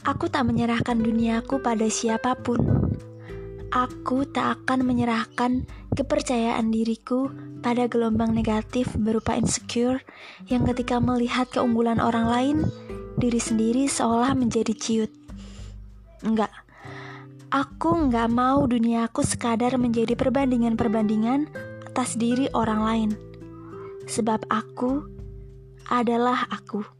Aku tak menyerahkan duniaku pada siapa pun. Aku tak akan menyerahkan kepercayaan diriku pada gelombang negatif berupa insecure yang ketika melihat keunggulan orang lain, diri sendiri seolah menjadi ciut. Enggak, aku enggak mau duniaku sekadar menjadi perbandingan-perbandingan atas diri orang lain. Sebab aku adalah aku.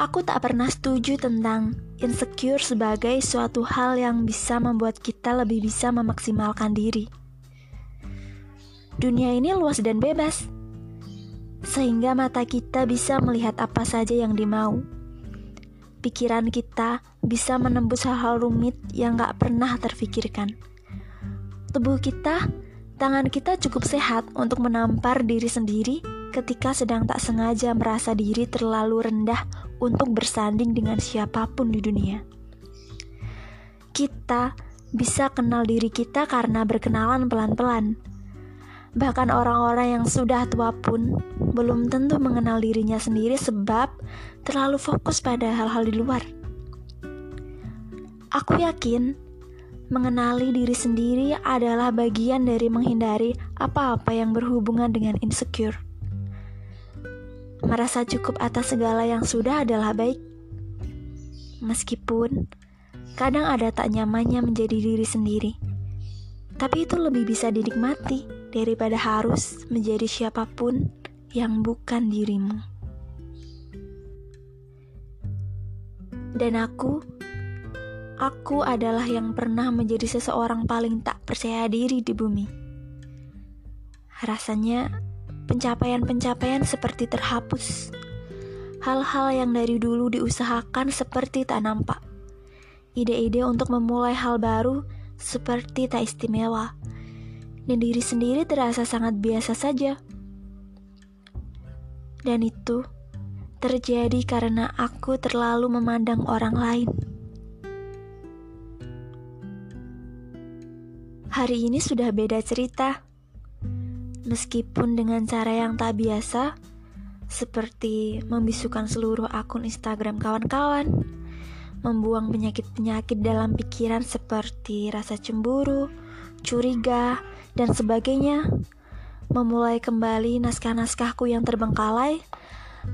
Aku tak pernah setuju tentang insecure sebagai suatu hal yang bisa membuat kita lebih bisa memaksimalkan diri. Dunia ini luas dan bebas, sehingga mata kita bisa melihat apa saja yang dimau. Pikiran kita bisa menembus hal-hal rumit yang gak pernah terfikirkan. Tubuh kita, tangan kita cukup sehat untuk menampar diri sendiri ketika sedang tak sengaja merasa diri terlalu rendah untuk bersanding dengan siapa pun di dunia. Kita bisa kenal diri kita karena berkenalan pelan-pelan. Bahkan orang-orang yang sudah tua pun belum tentu mengenal dirinya sendiri sebab terlalu fokus pada hal-hal di luar. Aku yakin mengenali diri sendiri adalah bagian dari menghindari apa-apa yang berhubungan dengan insecure. Merasa cukup atas segala yang sudah adalah baik. Meskipun kadang ada tak nyamannya menjadi diri sendiri. Tapi itu lebih bisa dinikmati daripada harus menjadi siapa pun yang bukan dirimu. Dan aku, aku adalah yang pernah menjadi seseorang paling tak percaya diri di bumi. Rasanya pencapaian-pencapaian seperti terhapus. Hal-hal yang dari dulu diusahakan seperti tak nampak. Ide-ide untuk memulai hal baru seperti tak istimewa. Dan diri sendiri terasa sangat biasa saja. Dan itu terjadi karena aku terlalu memandang orang lain. Hari ini sudah beda cerita meskipun dengan cara yang tak biasa, seperti membisukan seluruh akun Instagram kawan-kawan, membuang penyakit-penyakit dalam pikiran seperti rasa cemburu, curiga, dan sebagainya, memulai kembali naskah-naskahku yang terbengkalai,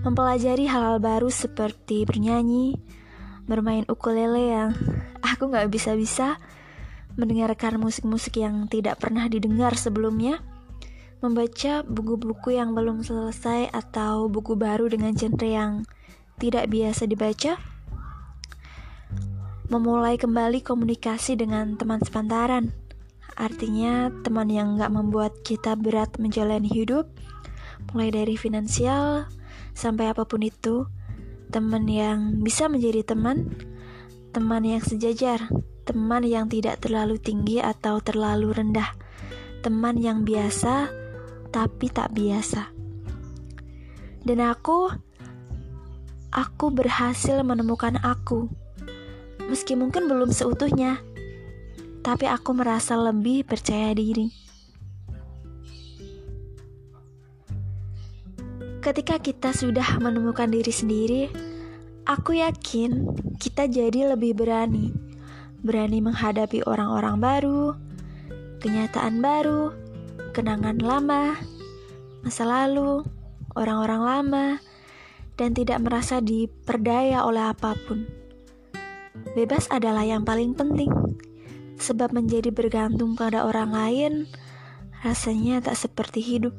mempelajari hal-hal baru seperti bernyanyi, bermain ukulele yang aku gak bisa-bisa, mendengarkan musik-musik yang tidak pernah didengar sebelumnya, membaca buku-buku yang belum selesai atau buku baru dengan genre yang tidak biasa dibaca, memulai kembali komunikasi dengan teman sepantaran. Artinya teman yang gak membuat kita berat menjalani hidup, mulai dari finansial sampai apa pun itu, teman yang bisa menjadi teman, teman yang sejajar, teman yang tidak terlalu tinggi atau terlalu rendah, teman yang biasa tapi tak biasa. Dan aku, aku berhasil menemukan aku. Meski mungkin belum seutuhnya, tapi aku merasa lebih percaya diri. Ketika kita sudah menemukan diri sendiri, aku yakin kita jadi lebih berani. Berani menghadapi orang-orang baru, kenyataan baru, kenangan lama, masa lalu, orang-orang lama, dan tidak merasa diperdaya oleh apa pun. Bebas adalah yang paling penting, sebab menjadi bergantung pada orang lain rasanya tak seperti hidup.